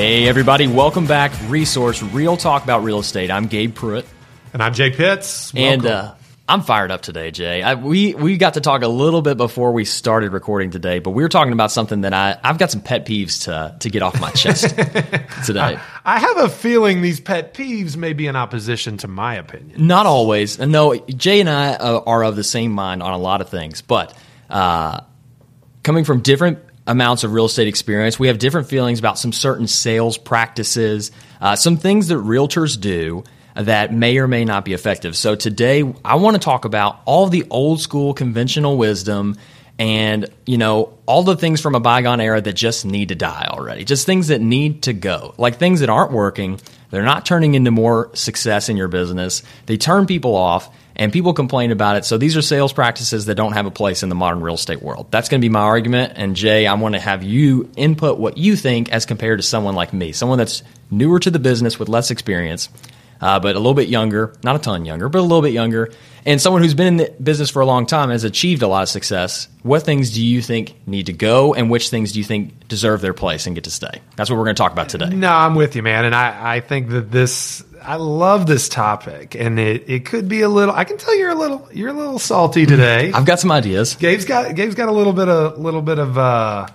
Hey, everybody, welcome back. Resource Real Talk About Real Estate. I'm Gabe Pruitt. And I'm Jay Pitts. And uh, I'm fired up today, Jay. I, we, we got to talk a little bit before we started recording today, but we were talking about something that I, I've got some pet peeves to, to get off my chest today. I have a feeling these pet peeves may be in opposition to my opinion. Not always. No, Jay and I uh, are of the same mind on a lot of things, but uh, coming from different amounts of real estate experience, we have different feelings about some certain sales practices, uh, some things that realtors do that may or may not be effective. So today, I want to talk about all the old school conventional wisdom and you know all the things from a bygone era that just need to die already. Just things that need to go. Like things that aren't working they're not turning into more success in your business. They turn people off and people complain about it so these are sales practices that don't have a place in the modern real estate world that's going to be my argument and jay i want to have you input what you think as compared to someone like me someone that's newer to the business with less experience uh, but a little bit younger, not a ton younger, but a little bit younger, and someone who's been in the business for a long time has achieved a lot of success. What things do you think need to go, and which things do you think deserve their place and get to stay? That's what we're going to talk about today. No, I'm with you, man. And I, I think that this, I love this topic. And it, it could be a little, I can tell you're a little, you're a little salty today. I've got some ideas. Gabe's got, Gabe's got a little bit of, little bit of, uh,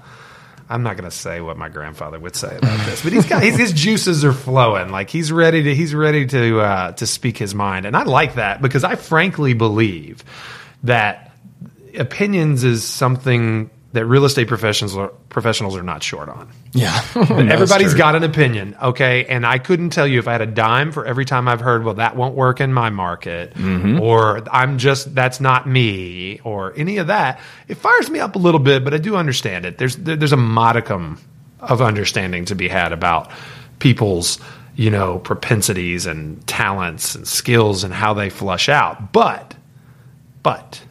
I'm not going to say what my grandfather would say about this, but he's got his, his juices are flowing. Like he's ready to he's ready to uh, to speak his mind, and I like that because I frankly believe that opinions is something that real estate professionals are, professionals are not short on. Yeah, Everybody's got an opinion, okay? And I couldn't tell you if I had a dime for every time I've heard, well, that won't work in my market, mm-hmm. or I'm just, that's not me, or any of that. It fires me up a little bit, but I do understand it. There's, there, there's a modicum of understanding to be had about people's, you know, propensities and talents and skills and how they flush out. But, but,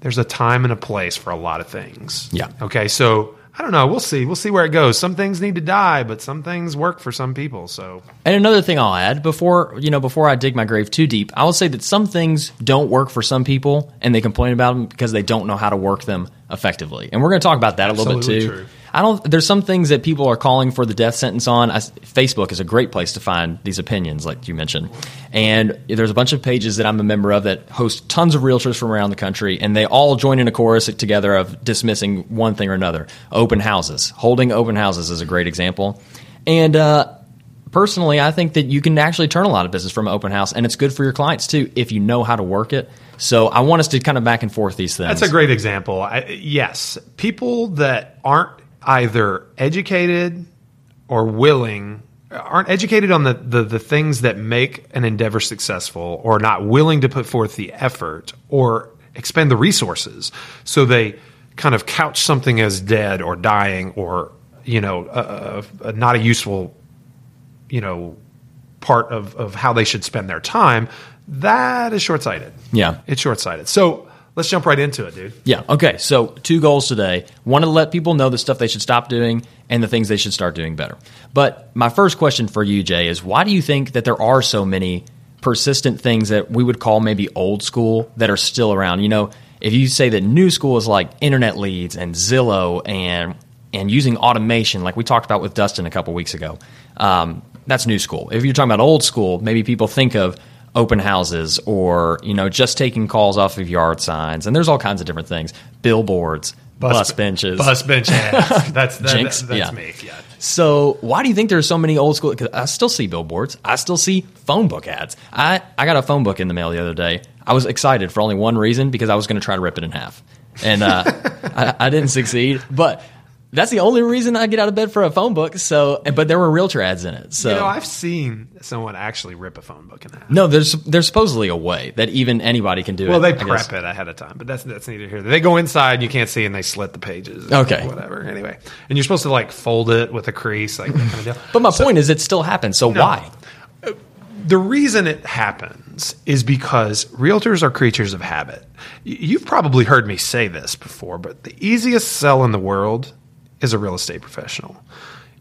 there's a time and a place for a lot of things. Yeah. Okay. So I don't know. We'll see. We'll see where it goes. Some things need to die, but some things work for some people. So And another thing I'll add before you know before I dig my grave too deep, I will say that some things don't work for some people, and they complain about them because they don't know how to work them effectively. And we're going to talk about that a little bit too. true. I don't. There's some things that people are calling for the death sentence on. I, Facebook is a great place to find these opinions, like you mentioned. And there's a bunch of pages that I'm a member of that host tons of realtors from around the country, and they all join in a chorus together of dismissing one thing or another. Open houses, holding open houses is a great example. And uh, personally, I think that you can actually turn a lot of business from an open house, and it's good for your clients too if you know how to work it. So I want us to kind of back and forth these things. that's a great example. I, yes, people that aren't either educated or willing aren't educated on the, the, the things that make an endeavor successful or not willing to put forth the effort or expend the resources. So they kind of couch something as dead or dying or you know uh, uh, not a useful you know part of, of how they should spend their time. That is short-sighted. Yeah. it's short-sighted. So let's jump right into it dude Yeah. Okay. So two goals today. One to let people know the stuff they should stop doing and the things they should start doing better. But my first question for you, Jay, is why do you think that there are so many persistent things that we would call maybe old school that are still around? You know, if you say that new school is like internet leads and Zillow and and using automation, like we talked about with Dustin a couple weeks ago, um, that's new school. If you're talking about old school, maybe people think of open houses or you know just taking calls off of yard signs and there's all kinds of different things billboards bus, benches Bus bench ads. That's that, Jinx? that's Yeah. me. Yeah. so why do you think there's so many old school? Cause I still see billboards. I still see phone book ads. I, I got a phone book in the mail the other day. I was excited for only one reason because I was going to try to rip it in half, and uh, I, I didn't succeed. But That's the only reason I get out of bed for a phone book. So, but there were realtor ads in it. So, You know, I've seen someone actually rip a phone book in half. no, there's there's supposedly a way that even anybody can do it. Well, they I guess. prep it ahead of time, but that's that's neither here. They go inside, you can't see, and they slit the pages. Okay. whatever. Anyway, and you're supposed to like fold it with a crease, like that kind of deal. But my point is, it still happens. So why? Uh, the reason it happens is because realtors are creatures of habit. You've probably heard me say this before, but the easiest sell in the world is a real estate professional.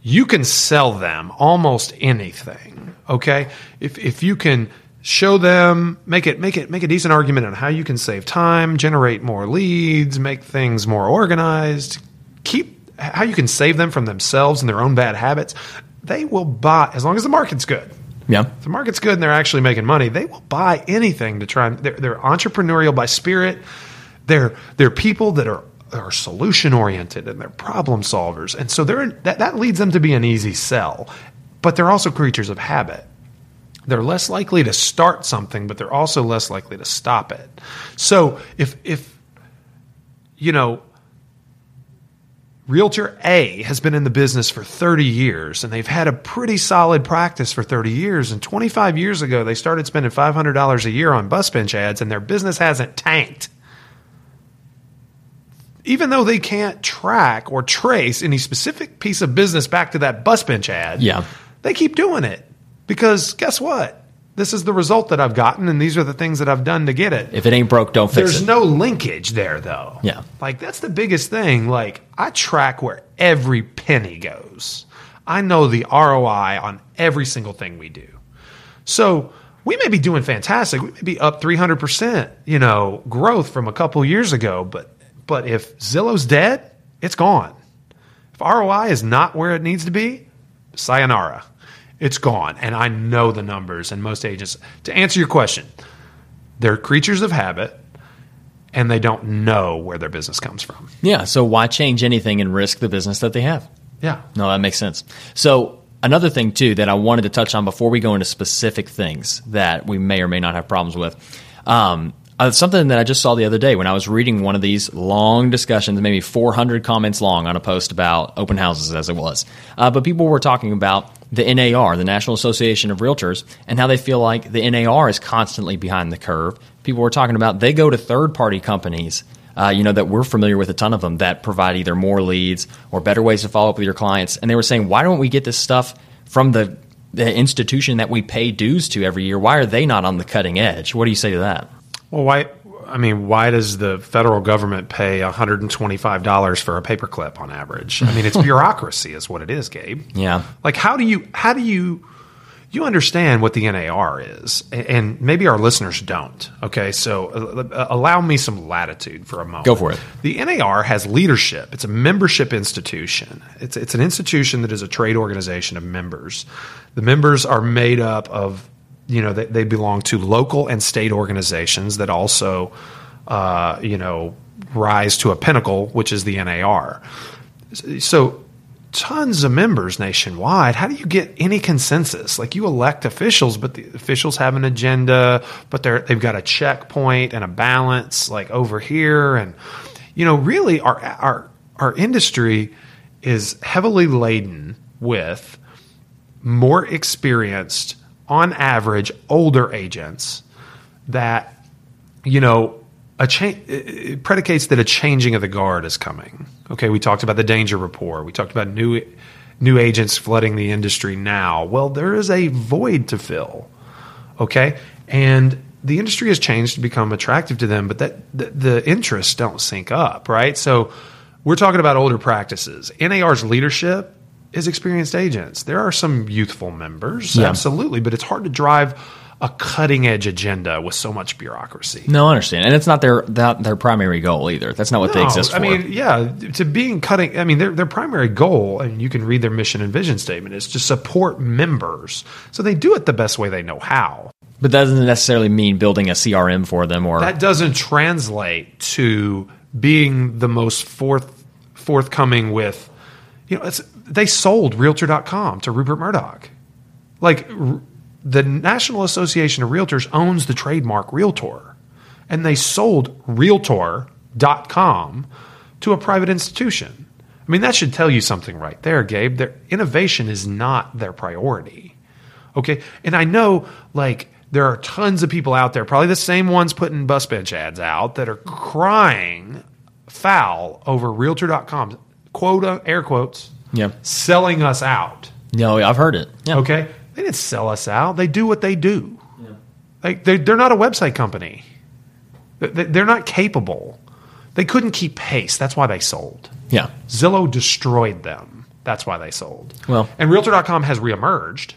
You can sell them almost anything, okay? If if you can show them make it make it make a decent argument on how you can save time, generate more leads, make things more organized, keep how you can save them from themselves and their own bad habits, they will buy as long as the market's good. Yeah. If the market's good and they're actually making money, they will buy anything to try. And, they're, they're entrepreneurial by spirit. They're they're people that are are solution oriented and they're problem solvers, and so they're that that leads them to be an easy sell. But they're also creatures of habit. They're less likely to start something, but they're also less likely to stop it. So if if you know Realtor A has been in the business for 30 years and they've had a pretty solid practice for 30 years. And 25 years ago, they started spending $500 a year on bus bench ads and their business hasn't tanked. Even though they can't track or trace any specific piece of business back to that bus bench ad, Yeah. they keep doing it because guess what? This is the result that I've gotten, and these are the things that I've done to get it. If it ain't broke, don't fix There's it. There's no linkage there, though. Yeah. Like, that's the biggest thing. Like, I track where every penny goes, I know the ROI on every single thing we do. So, we may be doing fantastic. We may be up 300%, you know, growth from a couple years ago, but but if Zillow's dead, it's gone. If ROI is not where it needs to be, sayonara. It's gone. And I know the numbers and most agents. To answer your question, they're creatures of habit and they don't know where their business comes from. yeah. So why change anything and risk the business that they have? Yeah. No, that makes sense. So another thing too that I wanted to touch on before we go into specific things that we may or may not have problems with. Um, uh, something that I just saw the other day when I was reading one of these long discussions, maybe 400 comments long on a post about open houses as it was. Uh, but people were talking about the NAR, the National Association of Realtors, and how they feel like the NAR is constantly behind the curve. People were talking about they go to third party companies uh, you know, that we're familiar with a ton of them that provide either more leads or better ways to follow up with your clients. And they were saying, why don't we get this stuff from the, the institution that we pay dues to every year? Why are they not on the cutting edge? What do you say to that? Well, why? I mean, why does the federal government pay $125 for a paperclip on average? I mean, it's bureaucracy, is what it is, Gabe. Yeah. Like, how do you, how do you, you understand what the NAR is, and maybe our listeners don't. Okay, so uh, allow me some latitude for a moment. Go for it. The NAR has leadership. It's a membership institution. It's it's an institution that is a trade organization of members. The members are made up of, you know, they, they belong to local and state organizations that also, uh, you know, rise to a pinnacle, which is the NAR. So tons of members nationwide. How do you get any consensus? Like you elect officials, but the officials have an agenda, but they're they've got a checkpoint and a balance like over here and you know, really our our our industry is heavily laden with more experienced on average older agents that you know a cha- it predicates that a changing of the guard is coming. Okay, we talked about the danger report. We talked about new new agents flooding the industry now. Well, there is a void to fill. Okay, and the industry has changed to become attractive to them, but that the, the interests don't sync up, right? So we're talking about older practices. NAR's leadership is experienced agents. There are some youthful members, Yeah. absolutely, but it's hard to drive a cutting edge agenda with so much bureaucracy. No, I understand. And it's not their that their primary goal either. That's not what they exist for. I mean, yeah, to being cutting. I mean, their their primary goal, and you can read their mission and vision statement, is to support members. So they do it the best way they know how. but that doesn't necessarily mean building a CRM for them or That doesn't translate to being the most forth forthcoming with. You know, it's, they sold Realtor.com to Rupert Murdoch. Like r- the National Association of Realtors owns the trademark Realtor, and they sold Realtor.com to a private institution. I mean, that should tell you something right there, Gabe. Their innovation is not their priority. Okay. And I know, like, there are tons of people out there, probably the same ones putting bus bench ads out, that are crying foul over realtor.com, quote, air quotes, Yeah. selling us out. No, oh, I've heard it. Yeah. Okay. They didn't sell us out. They do what they do. Like they, they're not a website company. They- they- They're not capable. They couldn't keep pace. That's why they sold. Yeah. Zillow destroyed them. That's why they sold. Well- and Realtor.com has reemerged.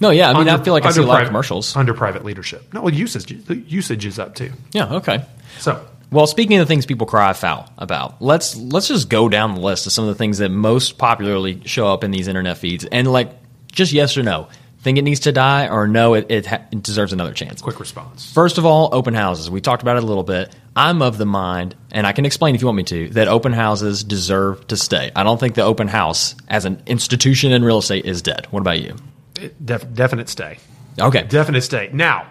No, yeah. I mean, I feel like I see a under lot of commercials. under private leadership. No, well, usage usage is up too. Yeah. Okay. So Well, speaking of the things people cry foul about, let's let's just go down the list of some of the things that most popularly show up in these internet feeds, and like just yes or no, think it needs to die, or no, it, it, ha- it deserves another chance. quick response. First of all, open houses. We talked about it a little bit. I'm of the mind, and I can explain if you want me to, that open houses deserve to stay. I don't think the open house as an institution in real estate is dead. What about you? Def, definite stay. Okay. Definite stay. Now,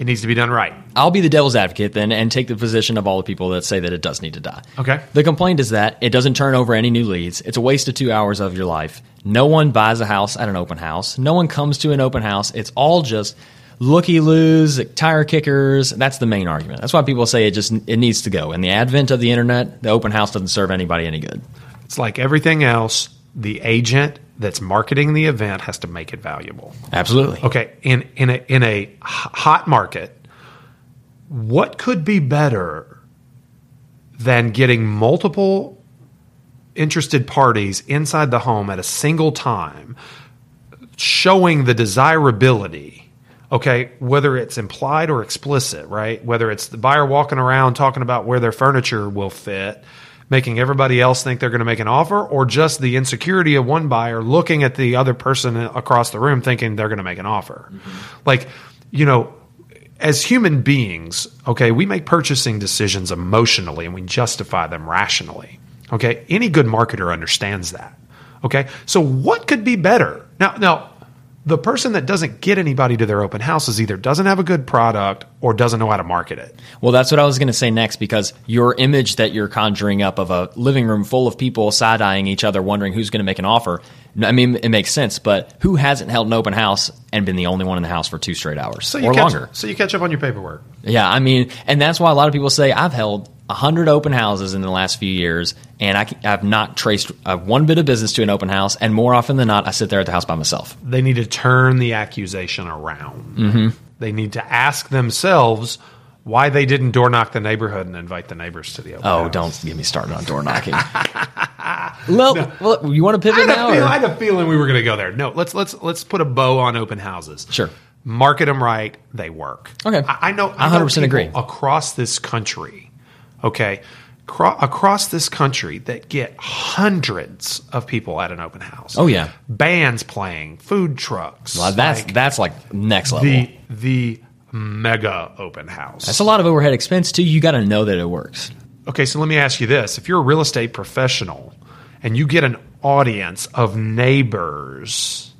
it needs to be done right. I'll be the devil's advocate then and take the position of all the people that say that it does need to die. Okay. The complaint is that it doesn't turn over any new leads. It's a waste of two hours of your life. No one buys a house at an open house. No one comes to an open house. It's all just looky loos, tire kickers. That's the main argument. That's why people say it just it needs to go. And the advent of the internet, the open house doesn't serve anybody any good. It's like everything else. The agent that's marketing the event has to make it valuable. Absolutely. Okay, in in a in a hot market, what could be better than getting multiple interested parties inside the home at a single time, showing the desirability? Okay, whether it's implied or explicit, right? Whether it's the buyer walking around talking about where their furniture will fit, making everybody else think they're going to make an offer, or just the insecurity of one buyer looking at the other person across the room thinking they're going to make an offer. Mm-hmm. Like, you know, as human beings, okay, we make purchasing decisions emotionally and we justify them rationally. Okay, any good marketer understands that. Okay, so what could be better? Now, now, the person that doesn't get anybody to their open houses either doesn't have a good product or doesn't know how to market it. Well, that's what I was going to say next because your image that you're conjuring up of a living room full of people side eyeing each other, wondering who's going to make an offer. I mean, it makes sense, but who hasn't held an open house and been the only one in the house for two straight hours So you or catch, longer? So you catch up on your paperwork. Yeah, I mean, and that's why a lot of people say I've held 100 open houses in the last few years, and I, have not traced uh, one bit of business to an open house. And more often than not, I sit there at the house by myself. They need to turn the accusation around. They need to ask themselves why they didn't door knock the neighborhood and invite the neighbors to the open house. Oh, house. don't get me started on door knocking. well, well, you want to pivot had, now? feel, I had a feeling we were going to go there. No, let's let's let's put a bow on open houses. Sure. market them right, they work. Okay. I, I know. I I 100% agree. Across this country, okay, Cro- across this country that get hundreds of people at an open house. Oh, yeah. bands playing, food trucks. Well, that's like that's like next level. the the mega open house. that's a lot of overhead expense too. You got to know that it works. Okay, so let me ask you this: If you're a real estate professional and you get an audience of neighbors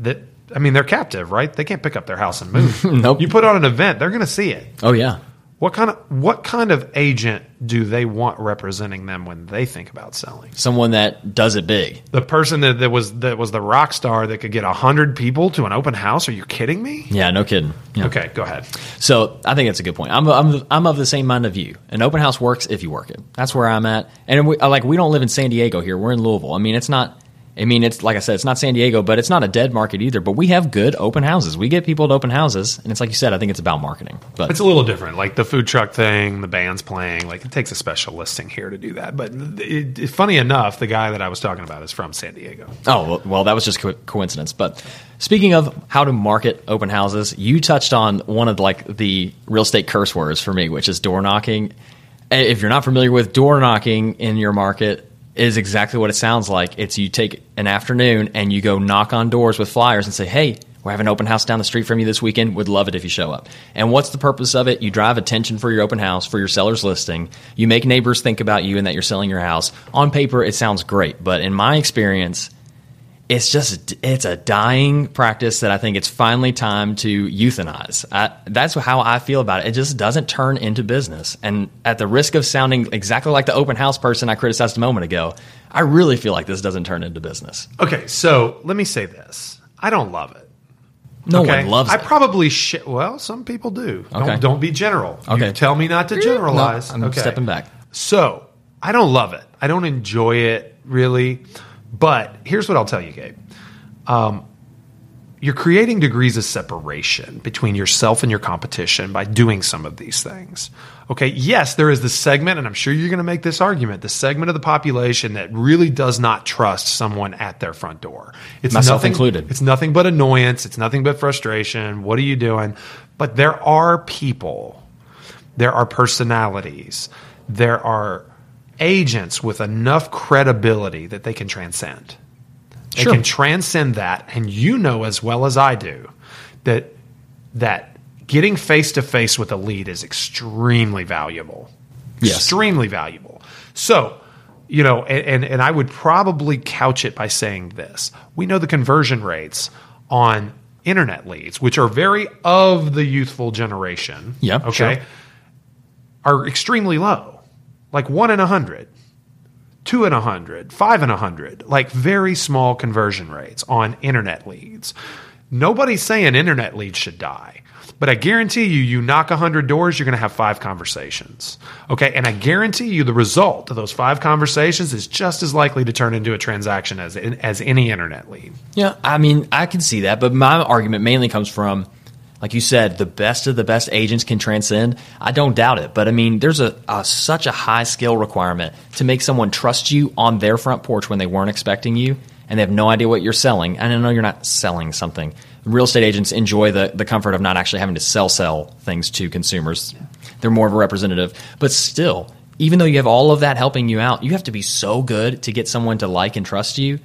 that, I mean, they're captive, right? They can't pick up their house and move. Nope. You put on an event, they're going to see it. Oh yeah. What kind of what kind of agent do they want representing them when they think about selling? Someone that does it big. The person that, that was that was the rock star that could get hundred people to an open house? Are you kidding me? Yeah, no kidding. Yeah. Okay, go ahead. So I think that's a good point. I'm, I'm, I'm of the same mind of you. An open house works if you work it. That's where I'm at. And we, like we don't live in San Diego here. We're in Louisville. I mean, it's not. I mean, it's like I said, it's not San Diego, but it's not a dead market either. But we have good open houses. We get people to open houses, and it's like you said. I think it's about marketing. But It's a little different, like the food truck thing, the band's playing. Like it takes a special listing here to do that. But it, it- funny enough, the guy that I was talking about is from San Diego. Oh, well, well, that was just co- coincidence. But speaking of how to market open houses, you touched on one of like the real estate curse words for me, which is door knocking. If you're not familiar with door knocking in your market, is exactly what it sounds like. It's you take an afternoon and you go knock on doors with flyers and say, "Hey, we're having an open house down the street from you this weekend. Would love it if you show up." And what's the purpose of it? You drive attention for your open house, for your seller's listing. You make neighbors think about you and that you're selling your house. On paper, it sounds great, but in my experience, it's just it's a dying practice that I think it's finally time to euthanize. I, that's how I feel about it. It just doesn't turn into business. And at the risk of sounding exactly like the open house person I criticized a moment ago, I really feel like this doesn't turn into business. Okay, so let me say this: I don't love it. No okay? one loves it. I it. probably sh- well, some people do. Okay. Don't, don't be general. Okay. You tell me not to generalize. No, I'm okay. stepping back. So I don't love it. I don't enjoy it really. But here's what I'll tell you, Gabe. Um, you're creating degrees of separation between yourself and your competition by doing some of these things. Okay, yes, there is the segment, and I'm sure you're going to make this argument the segment of the population that really does not trust someone at their front door. It's Myself nothing, included. It's nothing but annoyance. It's nothing but frustration. What are you doing? But there are people, there are personalities, there are agents with enough credibility that they can transcend. They Sure. can transcend that, and you know as well as I do that that getting face to face with a lead is extremely valuable. Yes. Extremely valuable. So, you know, and, and and I would probably couch it by saying this: we know the conversion rates on internet leads, which are very of the youthful generation. Yeah, Okay. sure. Are extremely low, like one in a hundred two in a hundred, five in a hundred, like very small conversion rates on internet leads. Nobody's saying internet leads should die, but I guarantee you, you knock a hundred doors, you're going to have five conversations. Okay. And I guarantee you the result of those five conversations is just as likely to turn into a transaction as, as any internet lead. Yeah, I mean, I can see that, but my argument mainly comes from, like you said, the best of the best agents can transcend. I don't doubt it, but I mean, there's a, a such a high skill requirement to make someone trust you on their front porch when they weren't expecting you and they have no idea what you're selling. And I know you're not selling something. Real estate agents enjoy the, the comfort of not actually having to sell sell things to consumers. They're more of a representative, but still, even though you have all of that helping you out, you have to be so good to get someone to like and trust you.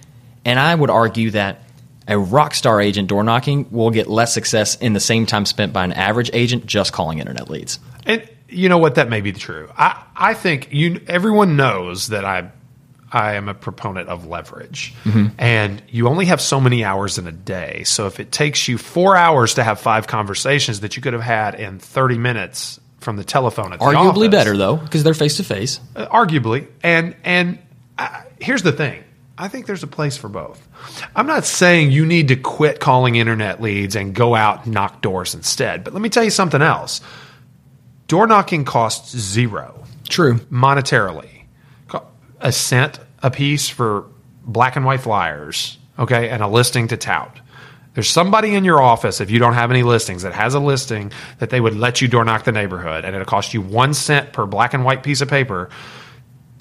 And I would argue that a rock star agent door knocking will get less success in the same time spent by an average agent just calling internet leads. And you know what? That may be true. I, I think you everyone knows that I I am a proponent of leverage, and you only have so many hours in a day. So if it takes you four hours to have five conversations that you could have had in thirty minutes from the telephone at the Arguably office- better though, because they're face to face. uh, arguably, and and uh, here's the thing. I think there's a place for both. I'm not saying you need to quit calling internet leads and go out and knock doors instead. But let me tell you something else. Door knocking costs zero True. monetarily. A cent a piece for black and white flyers, okay, and a listing to tout. There's somebody in your office, if you don't have any listings, that has a listing that they would let you door knock the neighborhood, and it'll cost you one cent per black and white piece of paper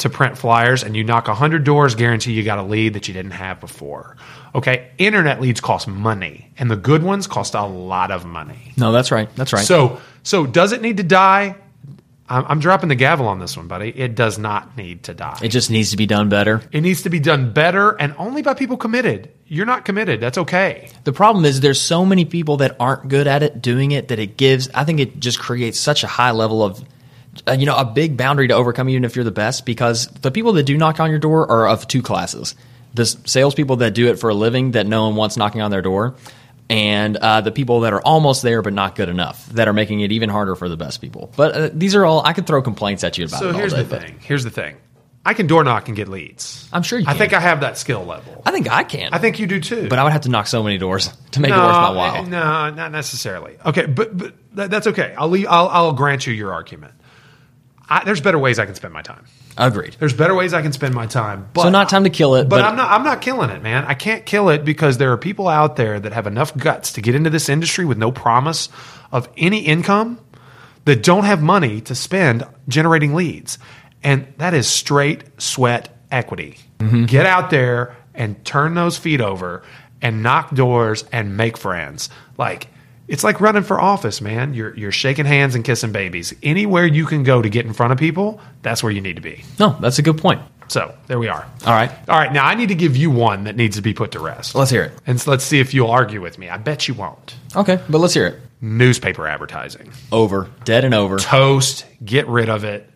to print flyers, and you knock 100 doors, guarantee you got a lead that you didn't have before. Okay, internet leads cost money, and the good ones cost a lot of money. No, that's right. That's right. So, so does it need to die? I'm, I'm dropping the gavel on this one, buddy. It does not need to die. it just needs to be done better. It needs to be done better and only by people committed. You're not committed. That's okay. The problem is there's so many people that aren't good at it doing it that it gives. I think it just creates such a high level of, uh, you know, a big boundary to overcome even if you're the best because the people that do knock on your door are of two classes: the salespeople that do it for a living that no one wants knocking on their door, and uh, the people that are almost there but not good enough that are making it even harder for the best people. But uh, these are all I could throw complaints at you about. So here's day, the thing. Here's the thing. I can door knock and get leads. I'm sure you I can. think I have that skill level. I think I can. I think you do too. but I would have to knock so many doors to make no, it worth my while. No, not necessarily. Okay, but but that's okay. I'll, leave, I'll I'll grant you your argument. I, there's better ways I can spend my time. Agreed. There's better ways I can spend my time. But So not time to kill it, But, but- I'm not. I'm not killing it, man. I can't kill it because there are people out there that have enough guts to get into this industry with no promise of any income that don't have money to spend generating leads, and that is straight sweat equity. Mm-hmm. Get out there and turn those feet over and knock doors and make friends. Like it's like running for office, man. You're you're shaking hands and kissing babies. Anywhere you can go to get in front of people, that's where you need to be. No, that's a good point. So there we are. All right. All right. Now I need to give you one that needs to be put to rest. Let's hear it. And so let's see if you'll argue with me. I bet you won't. Okay, but let's hear it. Newspaper advertising. Over. Dead and over. Toast. Get rid of it.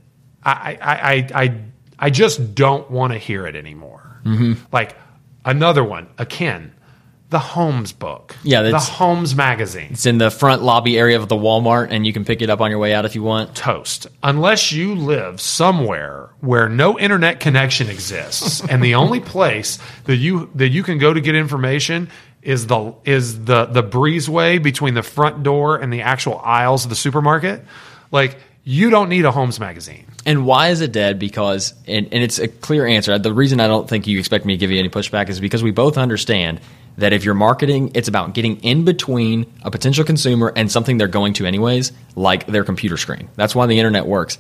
I I I I, I just don't want to hear it anymore. Mm-hmm. Like Another one, akin, the Homes book. Yeah, the Homes magazine. It's in the front lobby area of the Walmart, and you can pick it up on your way out if you want. toast unless you live somewhere where no internet connection exists and the only place that you that you can go to get information is the is the the breezeway between the front door and the actual aisles of the supermarket like you don't need a Homes magazine And why is it dead? Because, and, and it's a clear answer. The reason I don't think you expect me to give you any pushback is because we both understand that if you're marketing, it's about getting in between a potential consumer and something they're going to anyways, like their computer screen. That's why the internet works.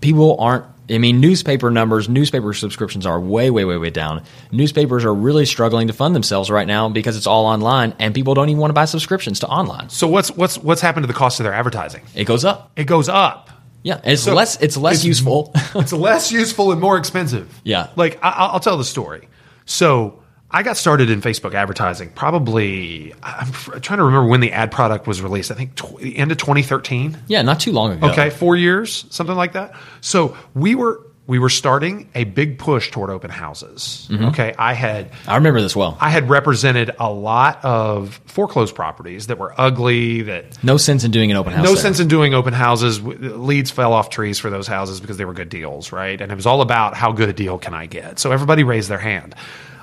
People aren't, I mean, newspaper numbers, newspaper subscriptions are way, way, way, way down. Newspapers are really struggling to fund themselves right now because it's all online and people don't even want to buy subscriptions to online. so what's what's what's happened to the cost of their advertising It goes up. it goes up Yeah. It's So less, it's less it's- useful. it's less useful and more expensive. Yeah. Like I, I'll tell the story. So I got started in Facebook advertising probably. I'm trying to remember when the ad product was released. I think tw- the end of 2013. yeah. Not too long ago. Okay, four years, something like that. So we were we were starting a big push toward open houses. Mm-hmm. Okay, I had I remember this well. I had represented a lot of foreclosed properties that were ugly that No sense in doing an open house. no there. sense in doing open houses. Leads fell off trees for those houses because they were good deals, right? And it was all about how good a deal can I get. So everybody raised their hand.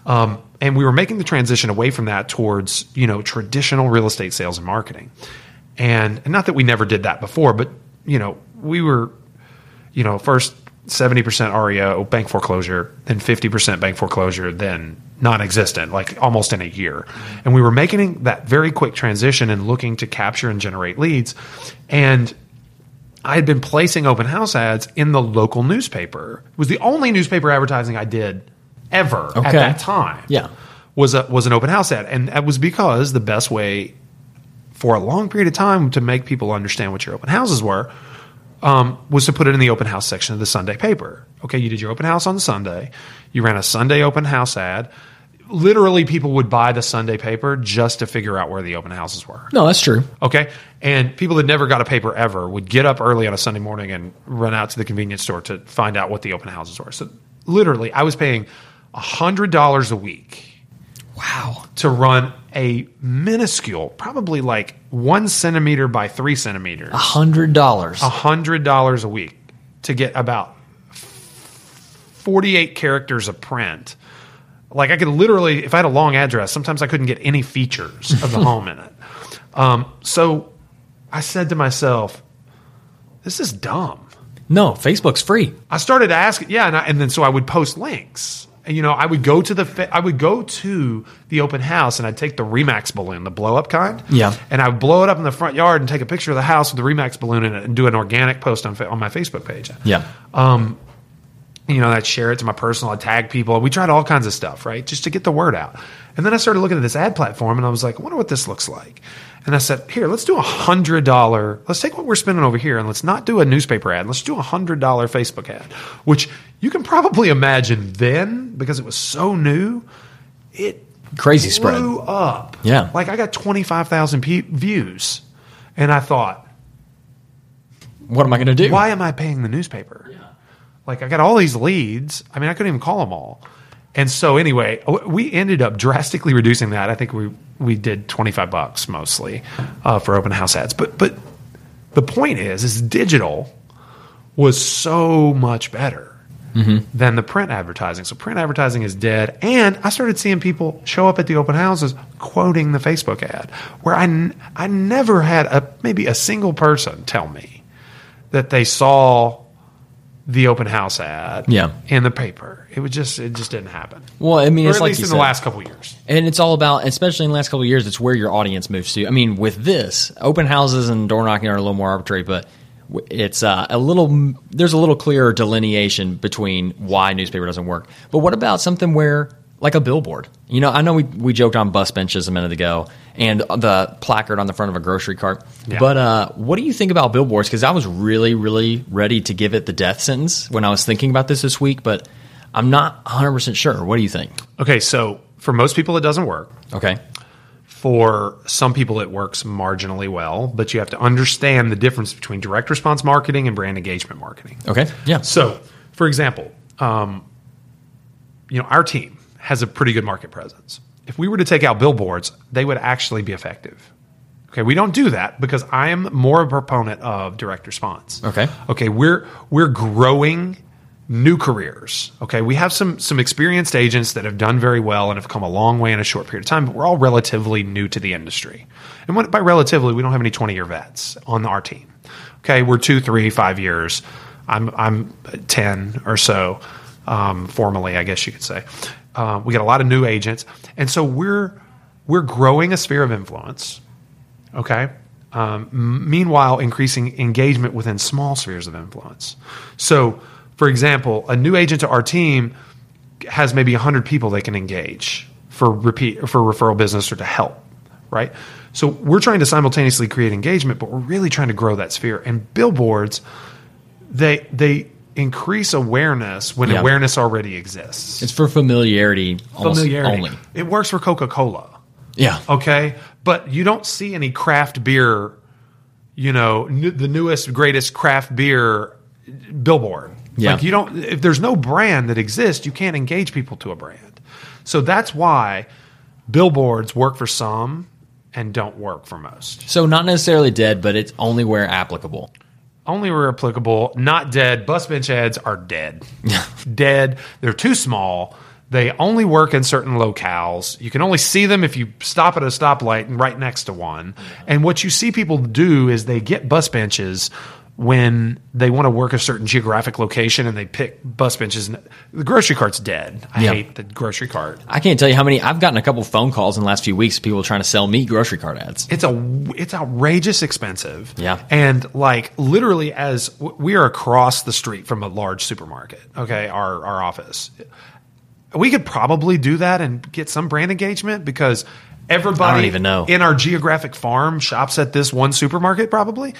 Um, and we were making the transition away from that towards, you know, traditional real estate sales and marketing. And, and not that we never did that before, but, you know, we were, you know, first 70% REO, bank foreclosure, then 50% bank foreclosure, then non existent, like almost in a year. And we were making that very quick transition and looking to capture and generate leads. And I had been placing open house ads in the local newspaper. It was the only newspaper advertising I did ever Okay. at that time. Yeah. Was a was an open house ad. And that was because the best way for a long period of time to make people understand what your open houses were um, was to put it in the open house section of the Sunday paper. Okay, you did your open house on Sunday. You ran a Sunday open house ad. Literally, people would buy the Sunday paper just to figure out where the open houses were. No, that's true. Okay. And people that never got a paper ever would get up early on a Sunday morning and run out to the convenience store to find out what the open houses were. So literally, I was paying $100 a week Wow. to run a minuscule, probably like one centimeter by three centimeters, A hundred dollars. $100 a week to get about 48 characters of print. Like I could literally, if I had a long address, sometimes I couldn't get any features of the home in it. Um, so I said to myself, this is dumb. No, Facebook's free. I started asking, yeah, and, I, and then so I would post links. And, you know, I would go to the I would go to the open house and I'd take the Remax balloon, the blow up kind. Yeah. And I would blow it up in the front yard and take a picture of the house with the Remax balloon in it and do an organic post on on my Facebook page. Yeah. Um, you know, I'd share it to my personal, I'd tag people. We tried all kinds of stuff, right? Just to get the word out. And then I started looking at this ad platform and I was like, I wonder what this looks like. And I said, here, let's do a hundred dollar, let's take what we're spending over here and let's not do a newspaper ad. Let's do a hundred dollar Facebook ad, which you can probably imagine then because it was so new, it Crazy spread. blew up. Yeah. Like I got 25,000 pe- views. And I thought, What am I going to do? why am I paying the newspaper? Like I got all these leads. I mean, I couldn't even call them all. And so anyway, we ended up drastically reducing that. I think we we did 25 bucks mostly uh, for open house ads. But but the point is is digital was so much better Mm-hmm. than the print advertising. So print advertising is dead. And I started seeing people show up at the open houses quoting the Facebook ad, where I, n- I never had a maybe a single person tell me that they saw the open house ad Yeah. in the paper. It was just it just didn't happen. Well, I mean, Or it's at like in said. the last couple of years. And it's all about, especially in the last couple of years, it's where your audience moves to. I mean, with this, open houses and door knocking are a little more arbitrary, but it's uh, a little, there's a little clearer delineation between why newspaper doesn't work. But what about something where, like a billboard? You know, I know we, we joked on bus benches a minute ago and the placard on the front of a grocery cart. Yeah. But uh, what do you think about billboards? Because I was really, really ready to give it the death sentence when I was thinking about this this week, but I'm not 100% sure. What do you think? Okay, so for most people it doesn't work. Okay. For some people, it works marginally well, but you have to understand the difference between direct response marketing and brand engagement marketing. Okay. Yeah. So, for example, um, you know, our team has a pretty good market presence. If we were to take out billboards, they would actually be effective. Okay, we don't do that because I am more a proponent of direct response. Okay. Okay, we're we're growing new careers. Okay, we have some some experienced agents that have done very well and have come a long way in a short period of time, but we're all relatively new to the industry. And when, by relatively, we don't have any twenty year vets on our team. Okay, we're two, three, five years. I'm I'm ten or so um, formally, I guess you could say. Uh, we got a lot of new agents, and so we're we're growing a sphere of influence. Okay. Um, meanwhile, increasing engagement within small spheres of influence. So, for example, a new agent to our team has maybe 100 people they can engage for repeat for referral business or to help, right? So we're trying to simultaneously create engagement, but we're really trying to grow that sphere. And billboards, they they increase awareness when Yeah. awareness already exists. It's for familiarity, Familiarity. only. It works for Coca Cola Yeah. okay but you don't see any craft beer you know the newest greatest craft beer billboard Yeah. like you don't if there's no brand that exists you can't engage people to a brand. So that's why billboards work for some and don't work for most. So not necessarily dead, but it's only where applicable. only where applicable not dead. Bus bench ads are dead. Dead. They're too small. They only work in certain locales. You can only see them if you stop at a stoplight and right next to one. And what you see people do is they get bus benches when they want to work a certain geographic location and they pick bus benches and the grocery cart's dead i Yeah. hate the grocery cart I can't tell you how many. I've gotten a couple phone calls in the last few weeks. of People trying to sell me grocery cart ads. it's a it's outrageous expensive. Yeah. And like literally as we are across the street from a large supermarket, okay, our our office. We could probably do that and get some brand engagement because everybody even know. in our geographic farm shops at this one supermarket probably.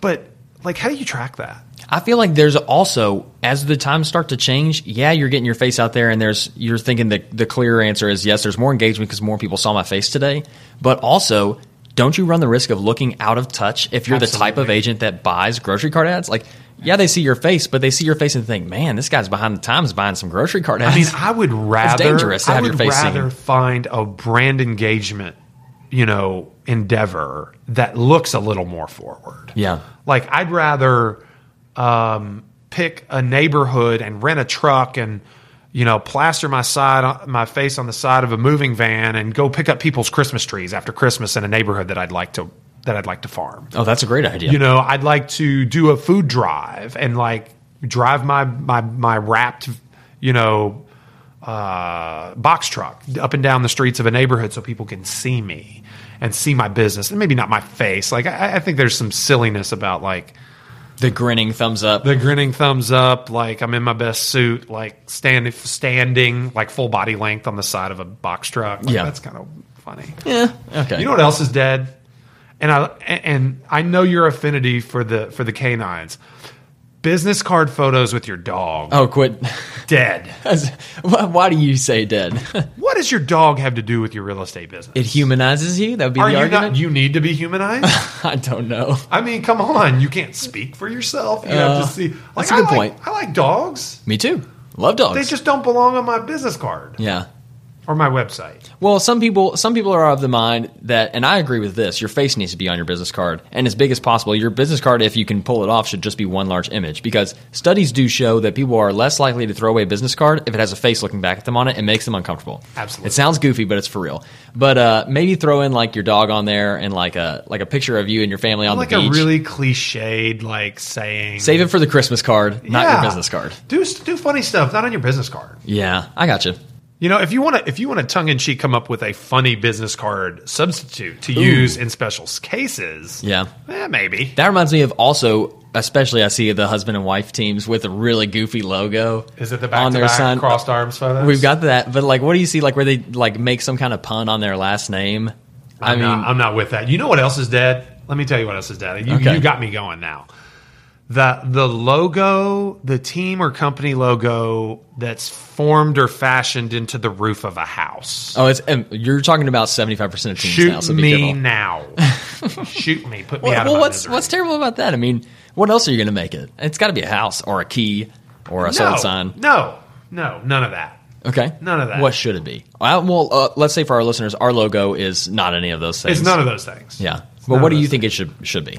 But like how do you track that? I feel like there's also as the times start to change. Yeah, you're getting your face out there, and there's you're thinking that the clear answer is yes. There's more engagement because more people saw my face today. But also, don't you run the risk of looking out of touch if you're the type of agent that buys grocery card ads? Like, yeah, they see your face, but they see your face and think, man, this guy's behind the times buying some grocery card ads. I mean, I would rather dangerous to I have your face seen. rather find a brand engagement, you know, endeavor that looks a little more forward. Yeah. Like I'd rather um, pick a neighborhood and rent a truck and you know plaster my side my face on the side of a moving van and go pick up people's Christmas trees after Christmas in a neighborhood that I'd like to that I'd like to farm. oh, that's a great idea. You know, I'd like to do a food drive and like drive my my my wrapped, you know, uh, box truck up and down the streets of a neighborhood so people can see me and see my business and maybe not my face. Like I, I think there's some silliness about like the grinning thumbs up. the grinning thumbs up, like I'm in my best suit, like standing standing like full body length on the side of a box truck. Like, Yeah. that's kind of funny. yeah. Okay. You know what else is dead? And I and I know your affinity for the for the canines. Business card photos with your dog. oh, quit. Dead. why, do you say dead? What does your dog have to do with your real estate business? it humanizes you. That would be Are the you argument. not? You need to be humanized. I don't know. I mean, come on. You can't speak for yourself. You have Uh, to see. Like, that's a good I like, point. I like dogs. Me too. Love dogs. They just don't belong on my business card yeah. Or my website. Well, some people some people are of the mind that, and I agree with this. Your face needs to be on your business card, and as big as possible. Your business card, if you can pull it off, should just be one large image because studies do show that people are less likely to throw away a business card if it has a face looking back at them on it. It makes them uncomfortable. Absolutely. It sounds goofy, but it's for real. But uh, maybe throw in like your dog on there and like a like a picture of you and your family on Like the a really cliched like saying. Save it for the Christmas card, not Yeah. your business card. Do do funny stuff, not on your business card. Yeah, I got you. You know, if you want to, if you want to tongue in cheek come up with a funny business card substitute to use in special cases, Yeah. eh, maybe. That reminds me of also, especially I see the husband and wife teams with a really goofy logo. Is it the on their sign. crossed arms photos? We've got that, but like, what do you see? Like where they like make some kind of pun on their last name. I I'm mean, not, I'm not with that. You know what else is dead? Let me tell you what else is dead. You, Okay. you got me going now. The the logo, the team or company logo that's formed or fashioned into the roof of a house. oh, it's um, you're talking about seventy five percent of teams now. Shoot So me now. Shoot me. Put me Well, out of well, what's misery. what's terrible about that? I mean, what else are you going to make it? It's got to be a house or a key or a sold sign. No, no, none of that. Okay. None of that. What should it be? Uh, well, uh, let's say for our listeners, our logo is not any of those things. It's none of those things. Yeah. But none what do you think it should should be?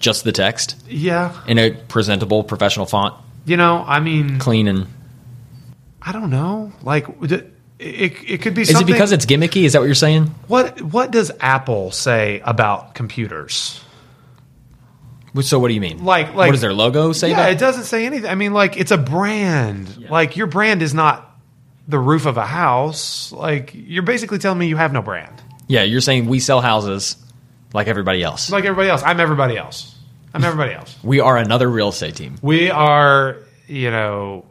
Just the text Yeah. in a presentable, professional font, You know, I mean, clean and. I don't know. Like, it, it, it could be Is it something. because it's gimmicky? Is that what you're saying? what what does Apple say about computers? So what do you mean? Like, like what does their logo say? Yeah, about it doesn't say anything. I mean, like it's a brand. Like your brand is not the roof of a house. Like you're basically telling me you have no brand. Yeah, you're saying we sell houses like everybody else. Like everybody else. I'm everybody else. I'm everybody else. We are another real estate team. We are, you know,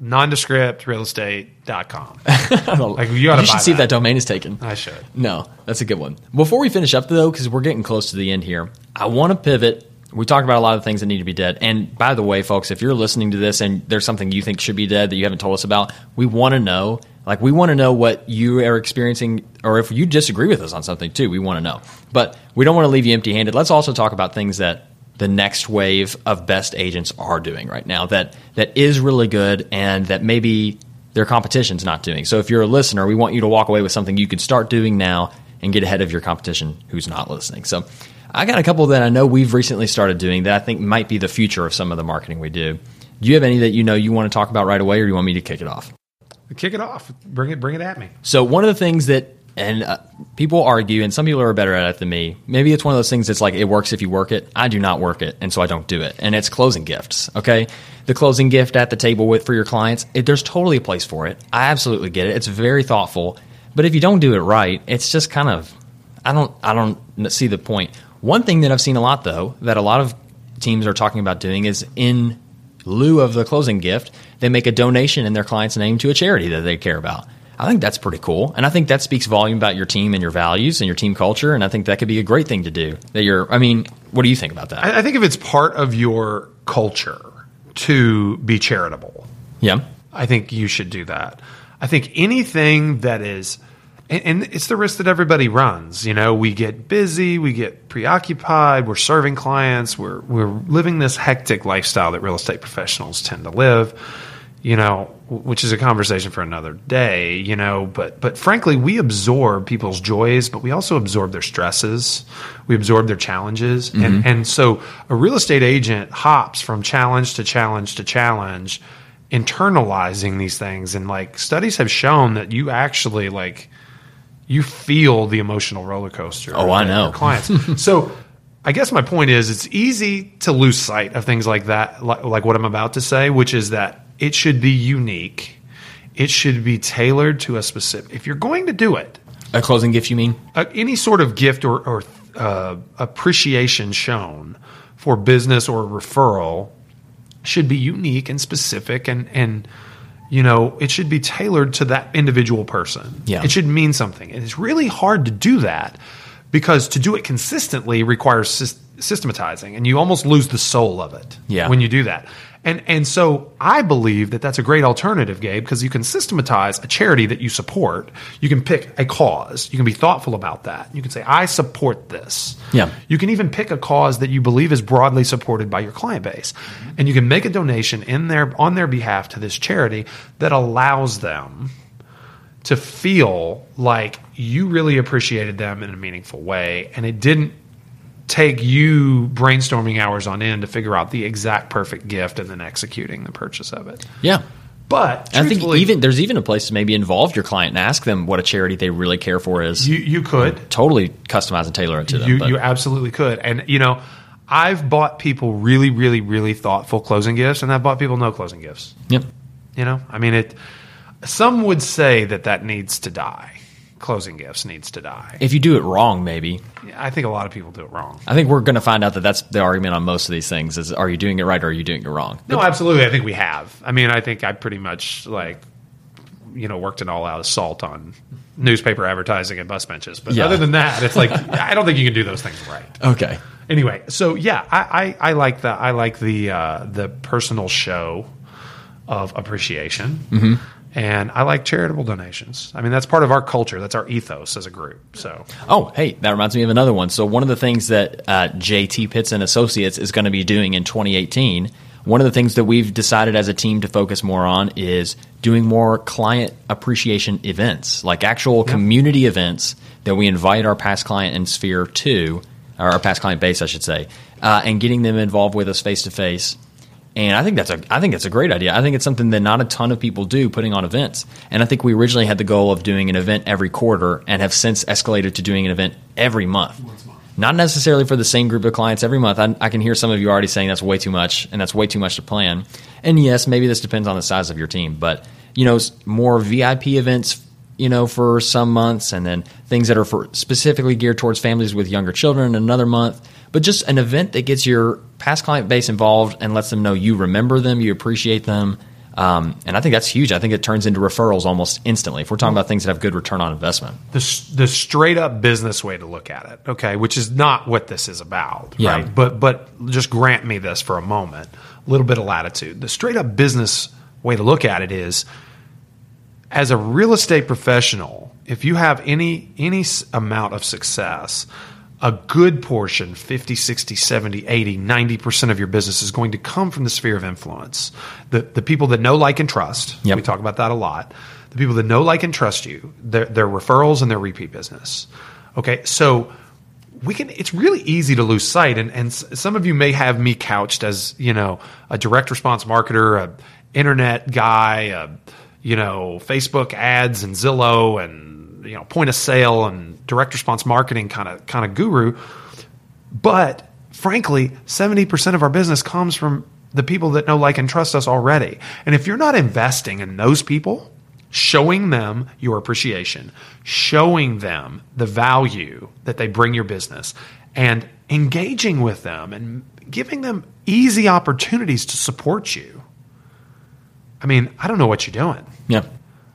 nondescript realestate.com. Like you you should see if that. that domain is taken. I should. No, that's a good one. Before we finish up, though, because we're getting close to the end here, I want to pivot. We talked about a lot of things that need to be dead. And by the way, folks, if you're listening to this and there's something you think should be dead that you haven't told us about, we want to know. Like, we want to know what you are experiencing, or if you disagree with us on something too, we want to know. But we don't want to leave you empty handed. Let's also talk about things that the next wave of best agents are doing right now that that is really good and that maybe their competition's not doing. So if you're a listener, we want you to walk away with something you can start doing now and get ahead of your competition who's not listening. So I got a couple that I know we've recently started doing that I think might be the future of some of the marketing we do. Do you have any that you know you want to talk about right away or do you want me to kick it off? Kick it off. Bring it. Bring it at me. So one of the things that and uh, people argue, and some people are better at it than me. Maybe it's one of those things that's like it works if you work it. I do not work it, and so I don't do it. And it's closing gifts. Okay, the closing gift at the table with for your clients. It, there's totally a place for it. I absolutely get it. It's very thoughtful. But if you don't do it right, it's just kind of I don't I don't see the point. One thing that I've seen a lot though that a lot of teams are talking about doing is in lieu of the closing gift, they make a donation in their client's name to a charity that they care about. I think that's pretty cool. And I think that speaks volume about your team and your values and your team culture. And I think that could be a great thing to do. That you're, I mean, what do you think about that? I, I think if it's part of your culture to be charitable, yeah. I think you should do that. I think anything that is, and, and it's the risk that everybody runs. You know, we get busy, we get preoccupied, we're serving clients, we're we're living this hectic lifestyle that real estate professionals tend to live. You know, which is a conversation for another day. You know, but but frankly, we absorb people's joys, but we also absorb their stresses. We absorb their challenges, and mm-hmm. and so a real estate agent hops from challenge to challenge to challenge internalizing these things and like studies have shown that you actually like you feel the emotional roller coaster Oh, I know. clients so i guess my point is it's easy to lose sight of things like that like, like what i'm about to say which is that it should be unique it should be tailored to a specific if you're going to do it A closing gift, you mean? uh, any sort of gift or, or uh, appreciation shown for business or referral should be unique and specific and and you know it should be tailored to that individual person Yeah. it should mean something and it's really hard to do that because to do it consistently requires systematizing and you almost lose the soul of it Yeah. when you do that and and so I believe that that's a great alternative, Gabe, because you can systematize a charity that you support. You can pick a cause. You can be thoughtful about that. You can say, "I support this." Yeah. You can even pick a cause that you believe is broadly supported by your client base, and you can make a donation in their on their behalf to this charity that allows them to feel like you really appreciated them in a meaningful way, and it didn't take you brainstorming hours on end to figure out the exact perfect gift and then executing the purchase of it. Yeah. But I think even there's even a place to maybe involve your client and ask them what a charity they really care for is. you you could totally customize and tailor it to them. you you absolutely could, and you know. I've bought people really, really, really thoughtful closing gifts, and I've bought people no closing gifts. Yep. You know, I mean, it. Some would say that that needs to die. Closing gifts needs to die. If you do it wrong, maybe. I think a lot of people do it wrong. I think we're going to find out that that's the argument on most of these things: is are you doing it right or are you doing it wrong? No, absolutely. I think we have. I mean, I think I pretty much like, you know, worked an all out assault on newspaper advertising and bus benches. But Yeah. other than that, it's like I don't think you can do those things right. Okay. Anyway, so yeah, I, I, I like the I like the uh, the personal show of appreciation, Mm-hmm. And I like charitable donations. I mean, that's part of our culture. That's our ethos as a group. So Oh, hey, that reminds me of another one. So one of the things that uh, JT Pitts and Associates is going to be doing in 2018, one of the things that we've decided as a team to focus more on is doing more client appreciation events, like actual community events that we invite our past client and sphere to, or our past client base, I should say, uh, and getting them involved with us face to face. And I think that's a I think it's a great idea. I think it's something that not a ton of people do, putting on events. And I think we originally had the goal of doing an event every quarter, and have since escalated to doing an event every month. Not necessarily for the same group of clients every month. I, I can hear some of you already saying that's way too much, and that's way too much to plan. And yes, maybe this depends on the size of your team, but you know, more VIP events, you know, for some months, and then things that are for specifically geared towards families with younger children another month. But just an event that gets your past client base involved and lets them know you remember them, you appreciate them. Um, and I think that's huge. I think it turns into referrals almost instantly if we're talking about things that have good return on investment. the the straight up business way to look at it, okay, which is not what this is about, Yeah. right? But but just grant me this for a moment, a little bit of latitude. The straight up business way to look at it is as a real estate professional, if you have any any amount of success, a good portion, 50, 60, 70, 80, 90% of your business is going to come from the sphere of influence. The the people that know, like and trust. Yep. We talk about that a lot. The people that know, like and trust you, their their referrals and their repeat business. Okay? So we can it's really easy to lose sight and and some of you may have me couched as you know a direct response marketer a internet guy a, you know facebook ads and zillow and you know point of sale and direct response marketing kind of kind of guru but frankly 70% of our business comes from the people that know like and trust us already and if you're not investing in those people showing them your appreciation, showing them the value that they bring your business, and engaging with them and giving them easy opportunities to support you. I mean, I don't know what you're doing. Yeah.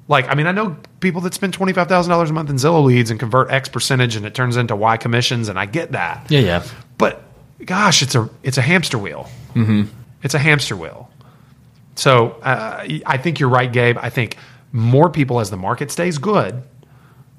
Like, I mean, I know people that spend twenty five thousand dollars a month in Zillow leads and convert X percentage, and it turns into Y commissions, and I get that. Yeah, yeah. But gosh, it's a it's a hamster wheel. Mm-hmm. It's a hamster wheel. So uh, I think you're right, Gabe. I think more people, as the market stays good,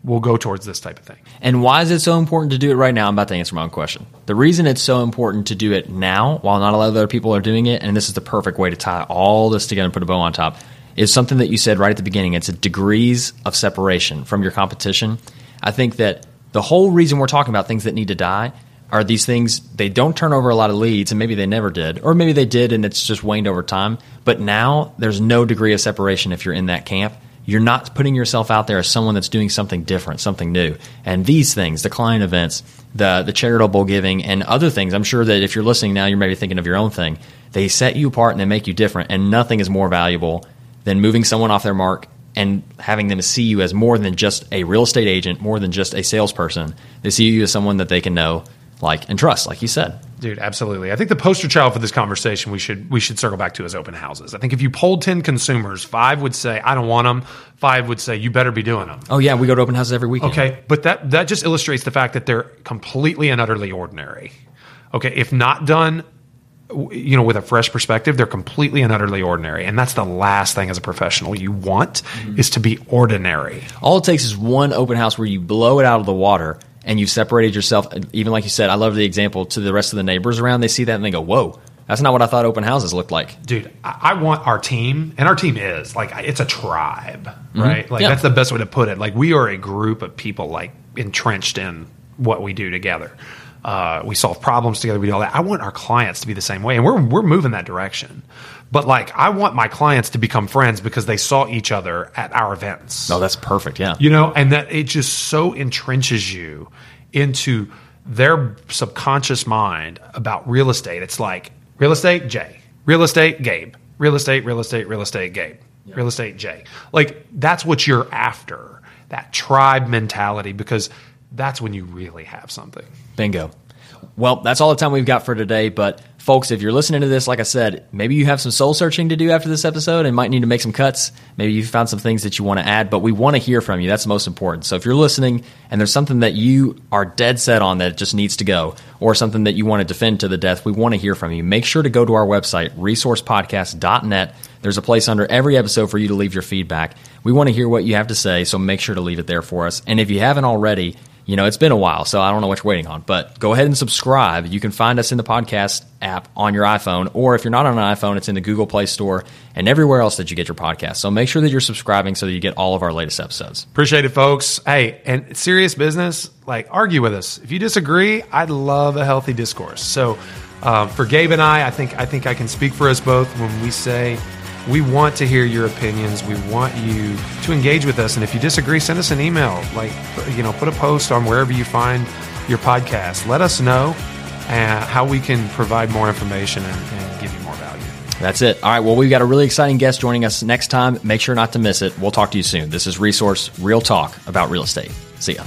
will go towards this type of thing. And why is it so important to do it right now? I'm about to answer my own question. The reason it's so important to do it now, while not a lot of other people are doing it, and this is the perfect way to tie all this together and put a bow on top, is something that you said right at the beginning. It's a degrees of separation from your competition. I think that the whole reason we're talking about things that need to die are these things they don't turn over a lot of leads and maybe they never did or maybe they did and it's just waned over time but now there's no degree of separation if you're in that camp you're not putting yourself out there as someone that's doing something different something new and these things the client events the the charitable giving and other things i'm sure that if you're listening now you're maybe thinking of your own thing they set you apart and they make you different and nothing is more valuable than moving someone off their mark and having them see you as more than just a real estate agent, more than just a salesperson. They see you as someone that they can know, like, and trust, like you said. Dude, absolutely. I think the poster child for this conversation we should we should circle back to is open houses. I think if you polled ten consumers, five would say I don't want them. Five would say you better be doing them. Oh yeah, we go to open houses every weekend. Okay, but that that just illustrates the fact that they're completely and utterly ordinary. Okay, if not done, you know, with a fresh perspective, they're completely and utterly ordinary, and that's the last thing as a professional you want is to be ordinary. All it takes is one open house where you blow it out of the water and you've separated yourself. Even like you said, I love the example to the rest of the neighbors around. They see that and they go, "Whoa, that's not what I thought open houses looked like." Dude, I, I want our team, and our team is like it's a tribe, mm-hmm. right? Like Yeah. that's the best way to put it. Like we are a group of people like entrenched in what we do together. Uh, we solve problems together. We do all that. I want our clients to be the same way, and we're we're moving that direction. But like, I want my clients to become friends because they saw each other at our events. Oh, that's perfect. Yeah. You know, and that it just so entrenches you into their subconscious mind about real estate. It's like real estate, Jay. Real estate, Gabe. Real estate, real estate, real estate, Gabe. Real estate, Jay. Like that's what you're after. That tribe mentality because that's when you really have something. Bingo. Well, that's all the time we've got for today. But folks, if you're listening to this, like I said, maybe you have some soul searching to do after this episode and might need to make some cuts. Maybe you found some things that you want to add, but we want to hear from you. That's the most important. So if you're listening and there's something that you are dead set on that just needs to go, or something that you want to defend to the death, we want to hear from you. Make sure to go to our website, resourcepodcast.net. There's a place under every episode for you to leave your feedback. We want to hear what you have to say, so make sure to leave it there for us. And if you haven't already, You know, it's been a while, so I don't know what you're waiting on. But go ahead and subscribe. You can find us in the podcast app on your iPhone, or if you're not on an iPhone, it's in the Google Play Store and everywhere else that you get your podcast. So make sure that you're subscribing so that you get all of our latest episodes. Appreciate it, folks. Hey, and serious business, like argue with us. If you disagree, I'd love a healthy discourse. So um, for Gabe and I, I think I think I can speak for us both when we say we want to hear your opinions. We want you to engage with us. And if you disagree, send us an email. Like, you know, put a post on wherever you find your podcast. Let us know uh, how we can provide more information and, and give you more value. That's it. All right. Well, we've got a really exciting guest joining us next time. Make sure not to miss it. We'll talk to you soon. This is Resource Real Talk about real estate. See ya.